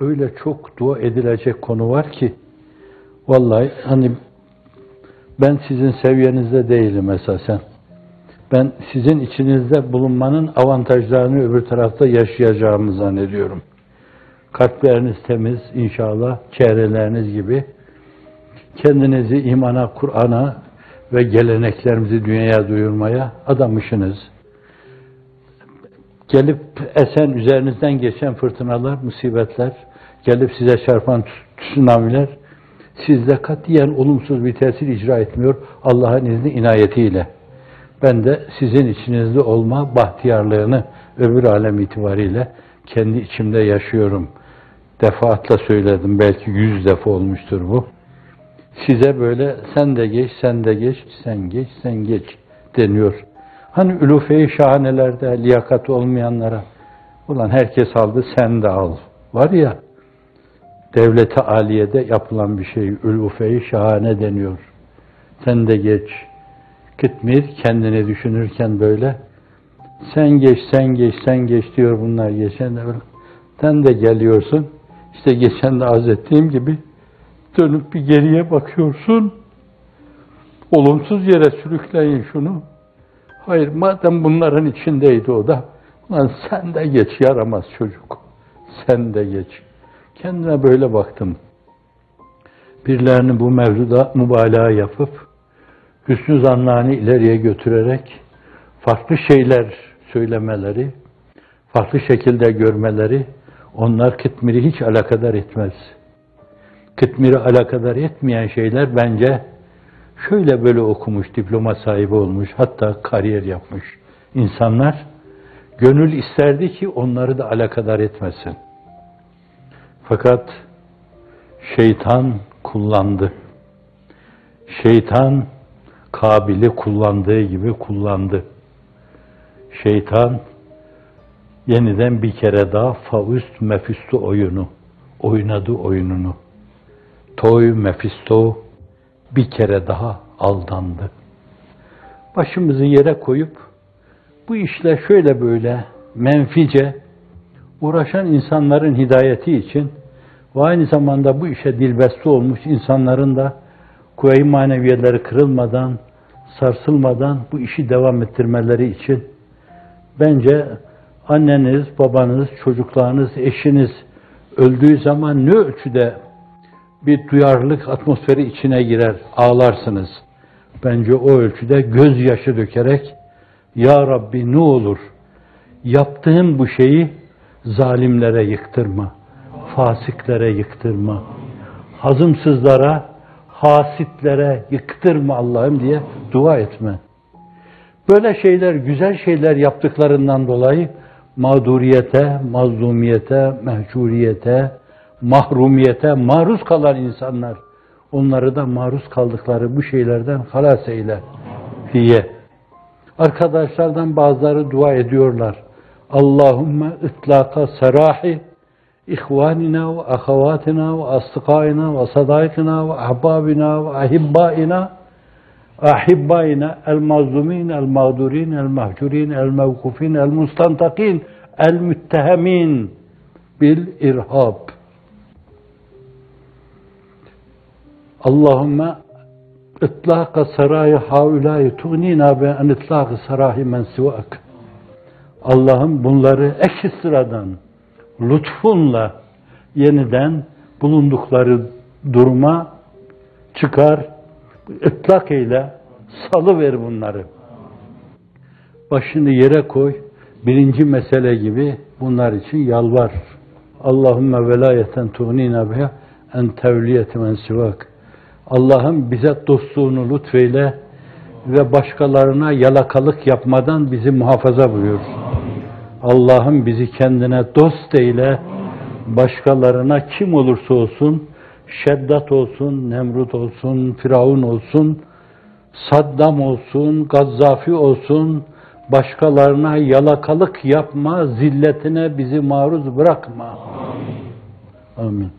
Öyle çok dua edilecek konu var ki vallahi hani ben sizin seviyenizde değilim esasen. Ben sizin içinizde bulunmanın avantajlarını öbür tarafta yaşayacağımı zannediyorum. Kalpleriniz temiz inşallah, çehreleriniz gibi. Kendinizi imana, Kur'an'a ve geleneklerimizi dünyaya duyurmaya adamışsınız. Gelip esen üzerinizden geçen fırtınalar, musibetler, gelip size çarpan tsunamiler sizde katiyen olumsuz bir tesir icra etmiyor Allah'ın izni inayetiyle. Ben de sizin içinizde olma bahtiyarlığını öbür alem itibariyle kendi içimde yaşıyorum. Defaatla söyledim, belki yüz defa olmuştur bu. Size böyle sen de geç, sen de geç, sen geç, sen geç deniyor. Hani ülufe-i şahanelerde liyakat olmayanlara, ulan herkes aldı sen de al. Var ya, devlete aliyede yapılan bir şey, ülufe-i şahane deniyor. Sen de geç, Kıtmir kendini düşünürken böyle sen geç, sen geç, sen geç diyor bunlar geçen de böyle. Sen de geliyorsun. İşte geçen de arz ettiğim gibi dönüp bir geriye bakıyorsun. Olumsuz yere sürükleyin şunu. Hayır madem bunların içindeydi o da lan sen de geç yaramaz çocuk. Sen de geç. Kendime böyle baktım. Birilerini bu mevzuda mübalağa yapıp hüsnü zanlarını ileriye götürerek farklı şeyler söylemeleri, farklı şekilde görmeleri onlar Kıtmir'i hiç alakadar etmez. Kıtmir'i alakadar etmeyen şeyler bence şöyle böyle okumuş, diploma sahibi olmuş, hatta kariyer yapmış insanlar gönül isterdi ki onları da alakadar etmesin. Fakat şeytan kullandı. Şeytan Kabil'i kullandığı gibi kullandı. Şeytan yeniden bir kere daha Faust Mephisto oyunu oynadı oyununu. Toy Mephisto bir kere daha aldandı. Başımızı yere koyup bu işle şöyle böyle menfice uğraşan insanların hidayeti için ve aynı zamanda bu işe dilbeste olmuş insanların da kuvve-i maneviyeleri kırılmadan, sarsılmadan bu işi devam ettirmeleri için bence anneniz, babanız, çocuklarınız, eşiniz öldüğü zaman ne ölçüde bir duyarlılık atmosferi içine girer, ağlarsınız. Bence o ölçüde gözyaşı dökerek Ya Rabbi ne olur yaptığım bu şeyi zalimlere yıktırma, fasiklere yıktırma, hazımsızlara, hasitlere yıktırma Allah'ım diye dua etme. Böyle şeyler, güzel şeyler yaptıklarından dolayı mağduriyete, mazlumiyete, mehcuriyete, mahrumiyete maruz kalan insanlar, onları da maruz kaldıkları bu şeylerden halas eyle diye. Arkadaşlardan bazıları dua ediyorlar. Allahümme itlaka serahi ihvanina ve ahavatina ve astıkaina ve sadaikina ve ahbabina ve ahibbaina ahibbaina el mazlumin el mağdurin el mahcurin el mevkufin el mustantakin el müttehemin bil irhab. Allahümme itlaka sarayı haulâi tuğnina be en itlâkı sarahi men sivâk. Allah'ım bunları eşi sıradan lütfunla yeniden bulundukları duruma çıkar, ıtlak eyle, salıver bunları. Başını yere koy, birinci mesele gibi bunlar için yalvar. Allahümme velayeten tuğnina biha en tevliyeti men sivak. Allah'ım bize dostluğunu lütfeyle ve başkalarına yalakalık yapmadan bizi muhafaza buyur. Allah'ım bizi kendine dost eyle, başkalarına kim olursa olsun, Şeddat olsun, Nemrut olsun, Firavun olsun, Saddam olsun, Gazzafi olsun, başkalarına yalakalık yapma, zilletine bizi maruz bırakma. Amin.